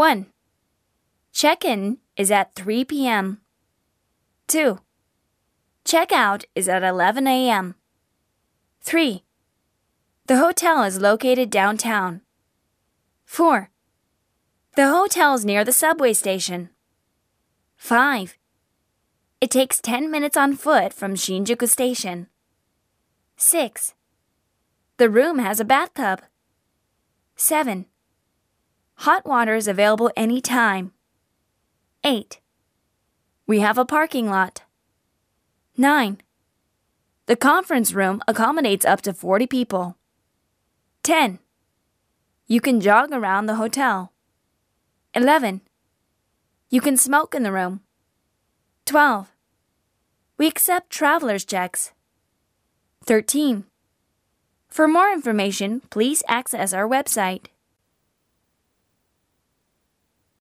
1. Check in is at 3 p.m. 2. Check out is at 11 a.m. 3. The hotel is located downtown. 4. The hotel is near the subway station. 5. It takes 10 minutes on foot from Shinjuku Station. 6. The room has a bathtub. 7. Hot water is available anytime. 8. We have a parking lot. 9. The conference room accommodates up to 40 people. 10. You can jog around the hotel. 11. You can smoke in the room. 12. We accept traveler's checks. 13. For more information, please access our website.